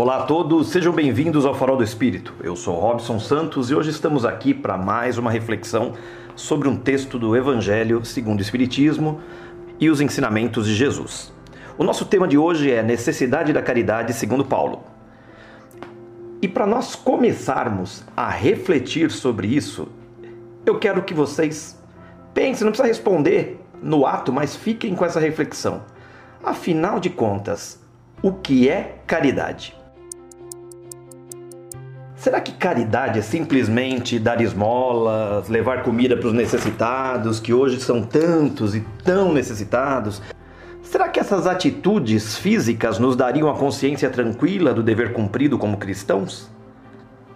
Olá a todos, sejam bem-vindos ao Farol do Espírito. Eu sou Robson Santos e hoje estamos aqui para mais uma reflexão sobre um texto do Evangelho segundo o Espiritismo e os ensinamentos de Jesus. O nosso tema de hoje é necessidade da caridade segundo Paulo. E para nós começarmos a refletir sobre isso, eu quero que vocês pensem, não precisa responder no ato, mas fiquem com essa reflexão. Afinal de contas, o que é caridade? Será que caridade é simplesmente dar esmolas, levar comida para os necessitados, que hoje são tantos e tão necessitados? Será que essas atitudes físicas nos dariam a consciência tranquila do dever cumprido como cristãos?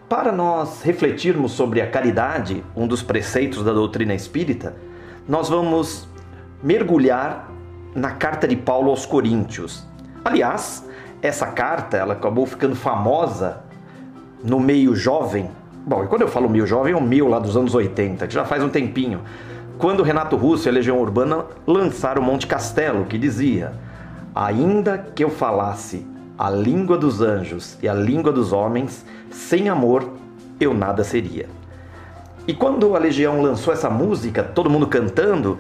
Para nós refletirmos sobre a caridade, um dos preceitos da doutrina espírita, nós vamos mergulhar na carta de Paulo aos Coríntios. Aliás, essa carta ela acabou ficando famosa no meio jovem, bom, e quando eu falo meio jovem, é o meu lá dos anos 80, que já faz um tempinho, quando Renato Russo e a Legião Urbana lançaram Monte Castelo, que dizia: Ainda que eu falasse a língua dos anjos e a língua dos homens, sem amor eu nada seria. E quando a Legião lançou essa música, todo mundo cantando,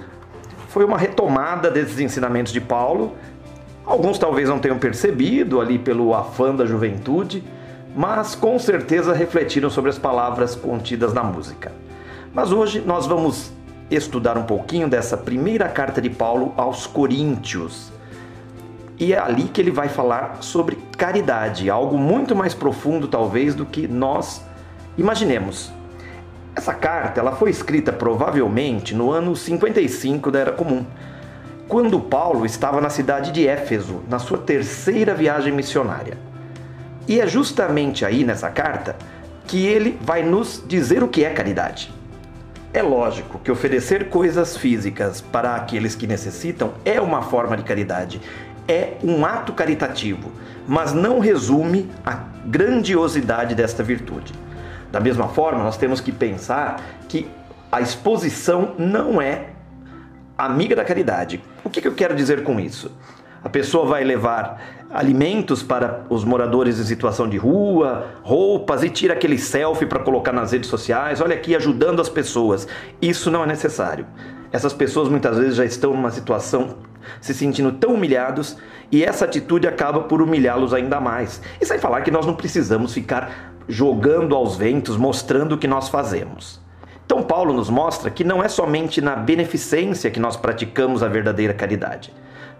foi uma retomada desses ensinamentos de Paulo. Alguns talvez não tenham percebido ali pelo afã da juventude, mas com certeza refletiram sobre as palavras contidas na música. Mas hoje nós vamos estudar um pouquinho dessa primeira carta de Paulo aos Coríntios. E é ali que ele vai falar sobre caridade, algo muito mais profundo talvez do que nós imaginemos. Essa carta ela foi escrita provavelmente no ano 55 da Era Comum, quando Paulo estava na cidade de Éfeso, na sua terceira viagem missionária. E é justamente aí nessa carta que ele vai nos dizer o que é caridade. É lógico que oferecer coisas físicas para aqueles que necessitam é uma forma de caridade, é um ato caritativo, mas não resume a grandiosidade desta virtude. Da mesma forma, nós temos que pensar que a exposição não é amiga da caridade. O que, eu quero dizer com isso? A pessoa vai levar alimentos para os moradores em situação de rua, roupas e tira aquele selfie para colocar nas redes sociais. Olha aqui ajudando as pessoas. Isso não é necessário. Essas pessoas muitas vezes já estão numa situação se sentindo tão humilhados e essa atitude acaba por humilhá-los ainda mais. E sem falar que nós não precisamos ficar jogando aos ventos, mostrando o que nós fazemos. Então, Paulo nos mostra que não é somente na beneficência que nós praticamos a verdadeira caridade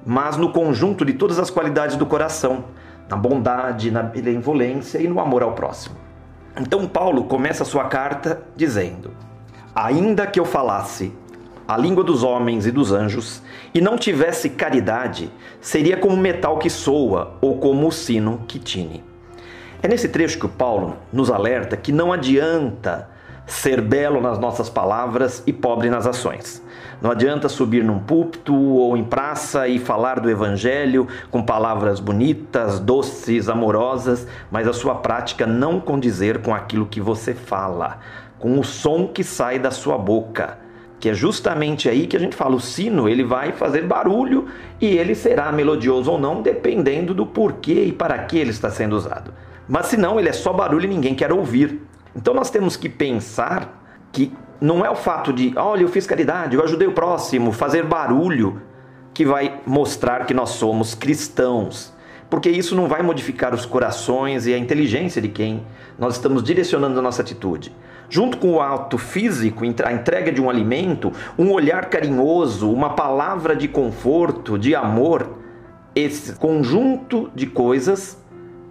mas no conjunto de todas as qualidades do coração, na bondade, na benevolência e no amor ao próximo. Então Paulo começa sua carta dizendo: Ainda que eu falasse a língua dos homens e dos anjos e não tivesse caridade, seria como metal que soa ou como o sino que tine. É nesse trecho que o Paulo nos alerta que não adianta ser belo nas nossas palavras e pobre nas ações. Não adianta subir num púlpito ou em praça e falar do evangelho com palavras bonitas, doces, amorosas, mas a sua prática não condizer com aquilo que você fala, com o som que sai da sua boca. Que é justamente aí que a gente fala, o sino ele vai fazer barulho e ele será melodioso ou não, dependendo do porquê e para que ele está sendo usado. Mas se não, ele é só barulho e ninguém quer ouvir. Então nós temos que pensar que não é o fato de, olha, eu fiz caridade, eu ajudei o próximo, fazer barulho, que vai mostrar que nós somos cristãos. Porque isso não vai modificar os corações e a inteligência de quem nós estamos direcionando a nossa atitude. Junto com o ato físico, a entrega de um alimento, um olhar carinhoso, uma palavra de conforto, de amor, esse conjunto de coisas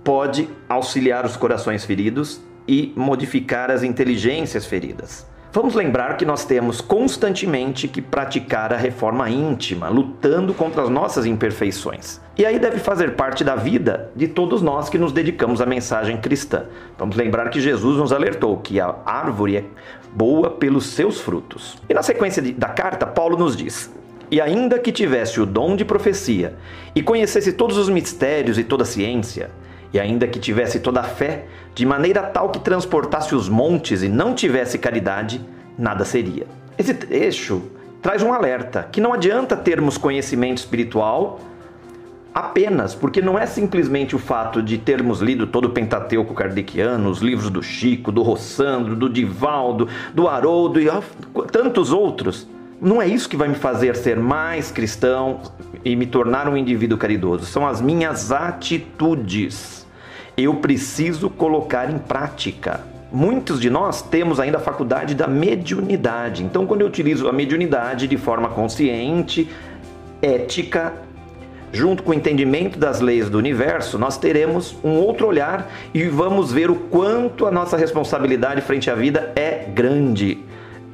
pode auxiliar os corações feridos e modificar as inteligências feridas. Vamos lembrar que nós temos constantemente que praticar a reforma íntima, lutando contra as nossas imperfeições. E aí deve fazer parte da vida de todos nós que nos dedicamos à mensagem cristã. Vamos lembrar que Jesus nos alertou que a árvore é boa pelos seus frutos. E na sequência da carta, Paulo nos diz: E ainda que tivesse o dom de profecia e conhecesse todos os mistérios e toda a ciência, e ainda que tivesse toda a fé, de maneira tal que transportasse os montes e não tivesse caridade, nada seria. Esse trecho traz um alerta que não adianta termos conhecimento espiritual Apenas, porque não é simplesmente o fato de termos lido todo o Pentateuco kardeciano, os livros do Chico, do Rossandro, do Divaldo, do Haroldo e tantos outros. Não é isso que vai me fazer ser mais cristão e me tornar um indivíduo caridoso. São as minhas atitudes. Eu preciso colocar em prática. Muitos de nós temos ainda a faculdade da mediunidade. Então, quando eu utilizo a mediunidade de forma consciente, ética, junto com o entendimento das leis do universo, nós teremos um outro olhar e vamos ver o quanto a nossa responsabilidade frente à vida é grande.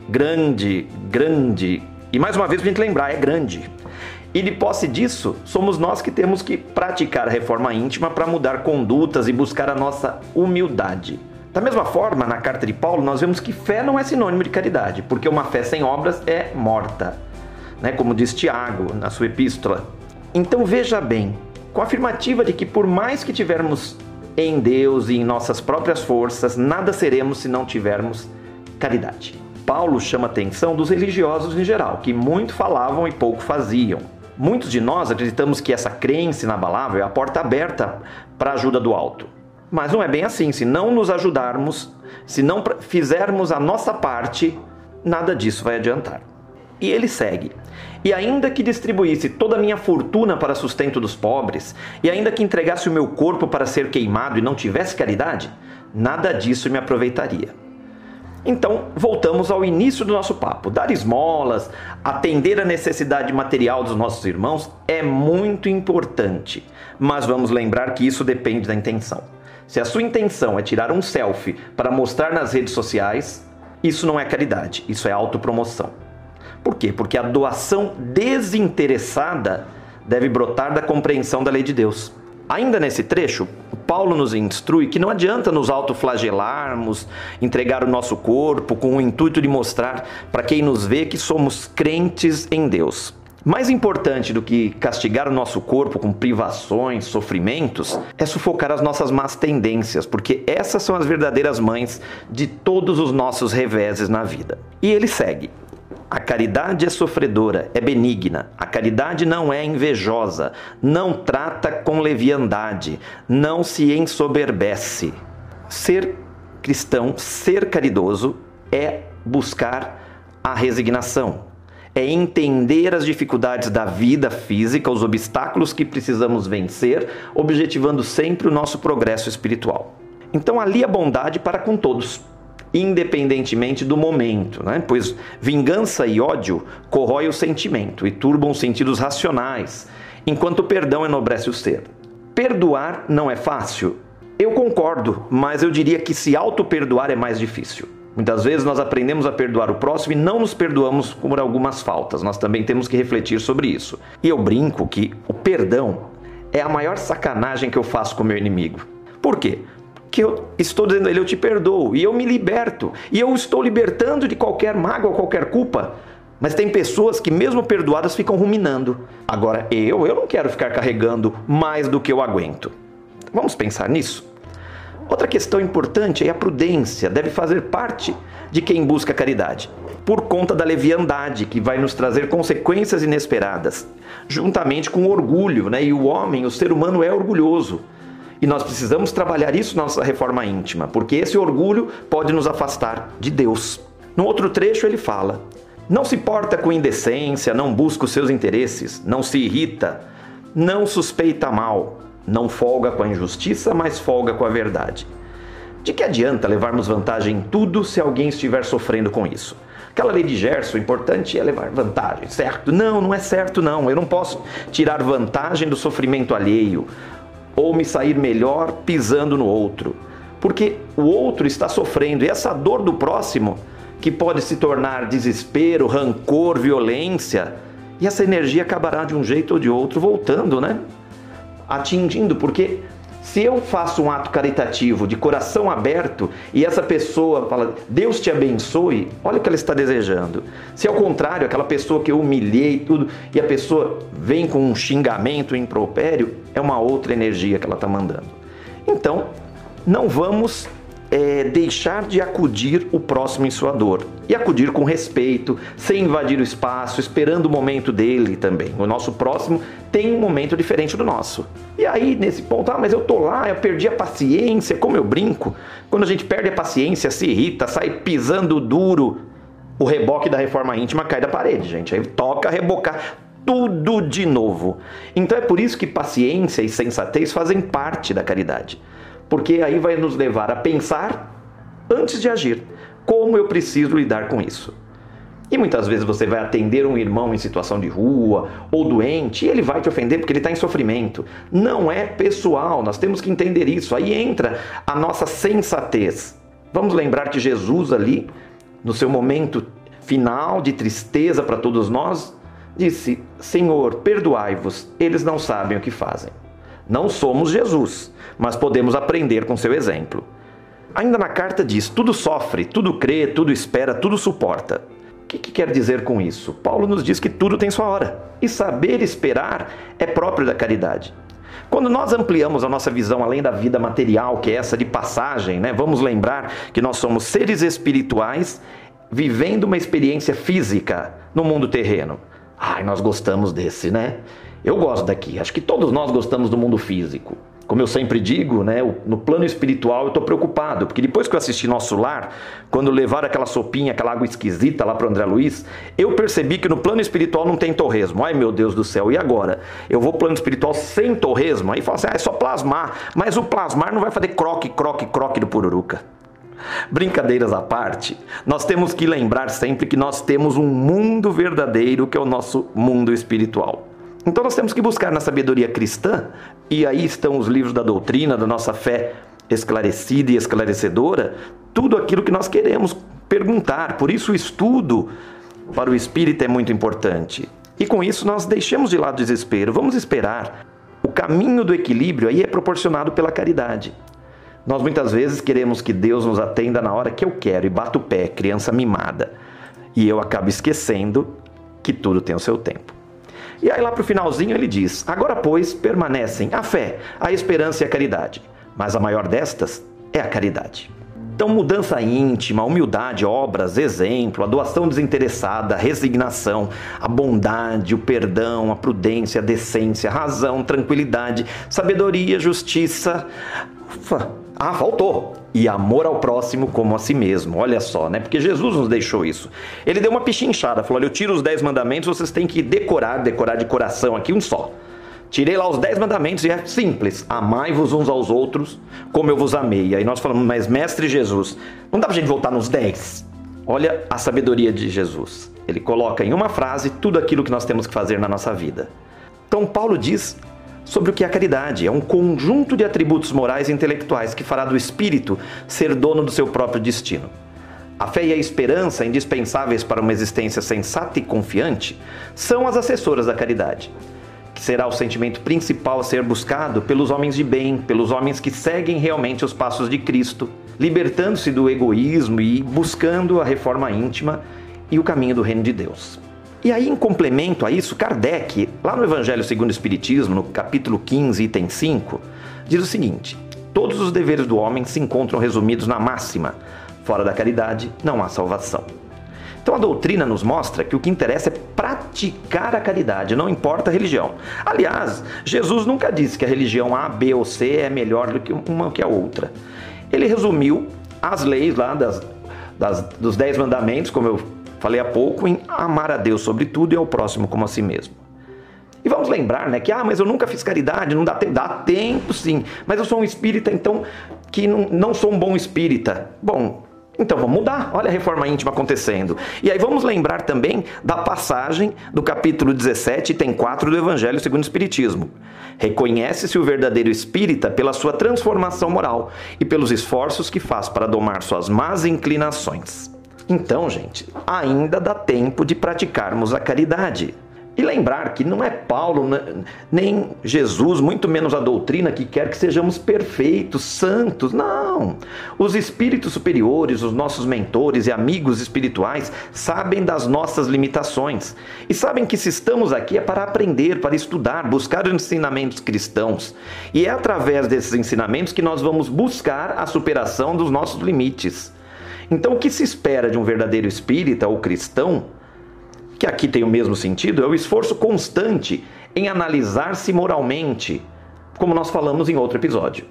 Grande, grande. E mais uma vez, para a gente lembrar, é grande. E de posse disso, somos nós que temos que praticar a reforma íntima para mudar condutas e buscar a nossa humildade. Da mesma forma, na carta de Paulo, nós vemos que fé não é sinônimo de caridade, porque uma fé sem obras é morta. Né? Como diz Tiago na sua epístola, então veja bem, com a afirmativa de que por mais que tivermos em Deus e em nossas próprias forças, nada seremos se não tivermos caridade. Paulo chama a atenção dos religiosos em geral, que muito falavam e pouco faziam. Muitos de nós acreditamos que essa crença inabalável é a porta aberta para a ajuda do alto. Mas não é bem assim. Se não nos ajudarmos, se não fizermos a nossa parte, nada disso vai adiantar. E ele segue. E ainda que distribuísse toda a minha fortuna para sustento dos pobres, e ainda que entregasse o meu corpo para ser queimado e não tivesse caridade, nada disso me aproveitaria. Então, voltamos ao início do nosso papo. Dar esmolas, atender a necessidade material dos nossos irmãos é muito importante, mas vamos lembrar que isso depende da intenção. Se a sua intenção é tirar um selfie para mostrar nas redes sociais, isso não é caridade, isso é autopromoção. Por quê? Porque a doação desinteressada deve brotar da compreensão da lei de Deus. Ainda nesse trecho, Paulo nos instrui que não adianta nos autoflagelarmos, entregar o nosso corpo com o intuito de mostrar para quem nos vê que somos crentes em Deus. Mais importante do que castigar o nosso corpo com privações, sofrimentos, é sufocar as nossas más tendências, porque essas são as verdadeiras mães de todos os nossos reveses na vida. E ele segue: a caridade é sofredora, é benigna. A caridade não é invejosa, não trata com leviandade, não se ensoberbece. Ser cristão, ser caridoso, é buscar a resignação, é entender as dificuldades da vida física, os obstáculos que precisamos vencer, objetivando sempre o nosso progresso espiritual. Então, ali a bondade para com todos independentemente do momento, né? pois vingança e ódio corrói o sentimento e turbam os sentidos racionais, enquanto o perdão enobrece o ser. Perdoar não é fácil? Eu concordo, mas eu diria que se auto-perdoar é mais difícil. Muitas vezes nós aprendemos a perdoar o próximo e não nos perdoamos por algumas faltas. Nós também temos que refletir sobre isso. E eu brinco que o perdão é a maior sacanagem que eu faço com o meu inimigo. Por quê? Que eu estou dizendo a ele, eu te perdoo, e eu me liberto, e eu estou libertando de qualquer mágoa, qualquer culpa. Mas tem pessoas que, mesmo perdoadas, ficam ruminando. Agora, eu, eu não quero ficar carregando mais do que eu aguento. Vamos pensar nisso? Outra questão importante é a prudência, deve fazer parte de quem busca caridade, por conta da leviandade que vai nos trazer consequências inesperadas, juntamente com o orgulho, né? E o homem, o ser humano é orgulhoso. E nós precisamos trabalhar isso na nossa reforma íntima, porque esse orgulho pode nos afastar de Deus. No outro trecho ele fala: Não se porta com indecência, não busca os seus interesses, não se irrita, não suspeita mal, não folga com a injustiça, mas folga com a verdade. De que adianta levarmos vantagem em tudo se alguém estiver sofrendo com isso? Aquela lei de Gerson, o importante é levar vantagem, certo? Não, não é certo não. Eu não posso tirar vantagem do sofrimento alheio ou me sair melhor pisando no outro. Porque o outro está sofrendo e essa dor do próximo, que pode se tornar desespero, rancor, violência, e essa energia acabará de um jeito ou de outro voltando, né? Atingindo, porque se eu faço um ato caritativo de coração aberto e essa pessoa fala, Deus te abençoe, olha o que ela está desejando. Se ao contrário, aquela pessoa que eu humilhei tudo e a pessoa vem com um xingamento, um impropério, é uma outra energia que ela está mandando. Então, não vamos é deixar de acudir o próximo em sua dor e acudir com respeito, sem invadir o espaço, esperando o momento dele também. O nosso próximo tem um momento diferente do nosso. E aí, nesse ponto, ah, mas eu tô lá, eu perdi a paciência, como eu brinco. Quando a gente perde a paciência, se irrita, sai pisando duro, o reboque da reforma íntima cai da parede, gente. Aí toca rebocar tudo de novo. Então é por isso que paciência e sensatez fazem parte da caridade porque aí vai nos levar a pensar antes de agir. Como eu preciso lidar com isso? E muitas vezes você vai atender um irmão em situação de rua ou doente e ele vai te ofender porque ele está em sofrimento. Não é pessoal, nós temos que entender isso. Aí entra a nossa sensatez. Vamos lembrar que Jesus, ali, no seu momento final de tristeza para todos nós, disse: Senhor, perdoai-vos, eles não sabem o que fazem. Não somos Jesus, mas podemos aprender com seu exemplo. Ainda na carta diz: tudo sofre, tudo crê, tudo espera, tudo suporta. O que, que, quer dizer com isso? Paulo nos diz que tudo tem sua hora. E saber esperar é próprio da caridade. Quando nós ampliamos a nossa visão além da vida material, que é essa de passagem, né? vamos lembrar que nós somos seres espirituais vivendo uma experiência física no mundo terreno. Ai, nós gostamos desse, né? Eu gosto daqui. Acho que todos nós gostamos do mundo físico. Como eu sempre digo, né, no plano espiritual eu estou preocupado, porque depois que eu assisti Nosso Lar, quando levaram aquela sopinha, aquela água esquisita lá para André Luiz, eu percebi que no plano espiritual não tem torresmo. Ai meu Deus do céu, e agora? Eu vou plano espiritual sem torresmo? Aí fala assim, ah, é só plasmar. Mas o plasmar não vai fazer croque, croque, croque do pururuca. Brincadeiras à parte, nós temos que lembrar sempre que nós temos um mundo verdadeiro que é o nosso mundo espiritual. Então nós temos que buscar na sabedoria cristã, e aí estão os livros da doutrina, da nossa fé esclarecida e esclarecedora, tudo aquilo que nós queremos perguntar. Por isso o estudo para o espírito é muito importante. E com isso nós deixemos de lado o desespero, vamos esperar. O caminho do equilíbrio aí é proporcionado pela caridade. Nós muitas vezes queremos que Deus nos atenda na hora que eu quero e bato o pé, criança mimada. E eu acabo esquecendo que tudo tem o seu tempo. E aí lá para o finalzinho ele diz: Agora, pois, permanecem a fé, a esperança e a caridade. Mas a maior destas é a caridade. Então, mudança íntima, humildade, obras, exemplo, a doação desinteressada, a resignação, a bondade, o perdão, a prudência, a decência, a razão, tranquilidade, sabedoria, justiça. Ufa, ah, faltou. E amor ao próximo como a si mesmo. Olha só, né? Porque Jesus nos deixou isso. Ele deu uma pichinchada, falou: Olha, eu tiro os dez mandamentos, vocês têm que decorar, decorar de coração aqui um só. Tirei lá os dez mandamentos e é simples: amai-vos uns aos outros como eu vos amei. Aí nós falamos, mas mestre Jesus, não dá pra gente voltar nos dez? Olha a sabedoria de Jesus. Ele coloca em uma frase tudo aquilo que nós temos que fazer na nossa vida. Então Paulo diz sobre o que é a caridade. É um conjunto de atributos morais e intelectuais que fará do espírito ser dono do seu próprio destino. A fé e a esperança, indispensáveis para uma existência sensata e confiante, são as assessoras da caridade, que será o sentimento principal a ser buscado pelos homens de bem, pelos homens que seguem realmente os passos de Cristo, libertando-se do egoísmo e buscando a reforma íntima e o caminho do reino de Deus. E aí, em complemento a isso, Kardec, lá no Evangelho segundo o Espiritismo, no capítulo 15, item 5, diz o seguinte: Todos os deveres do homem se encontram resumidos na máxima: fora da caridade não há salvação. Então a doutrina nos mostra que o que interessa é praticar a caridade, não importa a religião. Aliás, Jesus nunca disse que a religião A, B ou C é melhor do que uma que a outra. Ele resumiu as leis lá das, das, dos Dez Mandamentos, como eu Falei há pouco em amar a Deus sobre tudo e ao próximo como a si mesmo. E vamos lembrar, né, que ah, mas eu nunca fiz caridade, não dá tempo, dá tempo sim, mas eu sou um espírita então que não, não sou um bom espírita. Bom, então vamos mudar. Olha a reforma íntima acontecendo. E aí vamos lembrar também da passagem do capítulo 17, item 4 do Evangelho segundo o Espiritismo. Reconhece-se o verdadeiro espírita pela sua transformação moral e pelos esforços que faz para domar suas más inclinações. Então, gente, ainda dá tempo de praticarmos a caridade. E lembrar que não é Paulo, né, nem Jesus, muito menos a doutrina que quer que sejamos perfeitos, santos. Não! Os espíritos superiores, os nossos mentores e amigos espirituais sabem das nossas limitações e sabem que se estamos aqui é para aprender, para estudar, buscar os ensinamentos cristãos. E é através desses ensinamentos que nós vamos buscar a superação dos nossos limites. Então, o que se espera de um verdadeiro espírita ou cristão? que aqui tem o mesmo sentido, é o esforço constante em analisar-se moralmente, como nós falamos em outro episódio.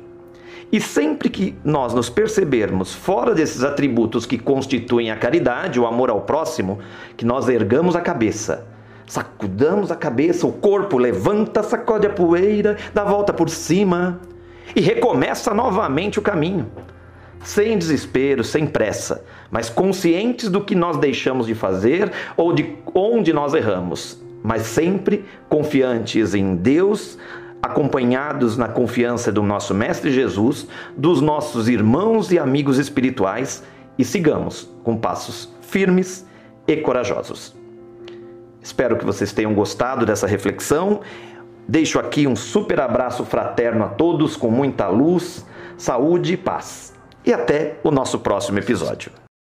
E sempre que nós nos percebermos fora desses atributos que constituem a caridade, o amor ao próximo, que nós ergamos a cabeça, sacudamos a cabeça, o corpo levanta, sacode a poeira, dá volta por cima e recomeça novamente o caminho sem desespero, sem pressa, mas conscientes do que nós deixamos de fazer ou de onde nós erramos, mas sempre confiantes em Deus, acompanhados na confiança do nosso Mestre Jesus, dos nossos irmãos e amigos espirituais e sigamos com passos firmes e corajosos. Espero que vocês tenham gostado dessa reflexão. Deixo aqui um super abraço fraterno a todos, com muita luz, saúde e paz e até o nosso próximo episódio.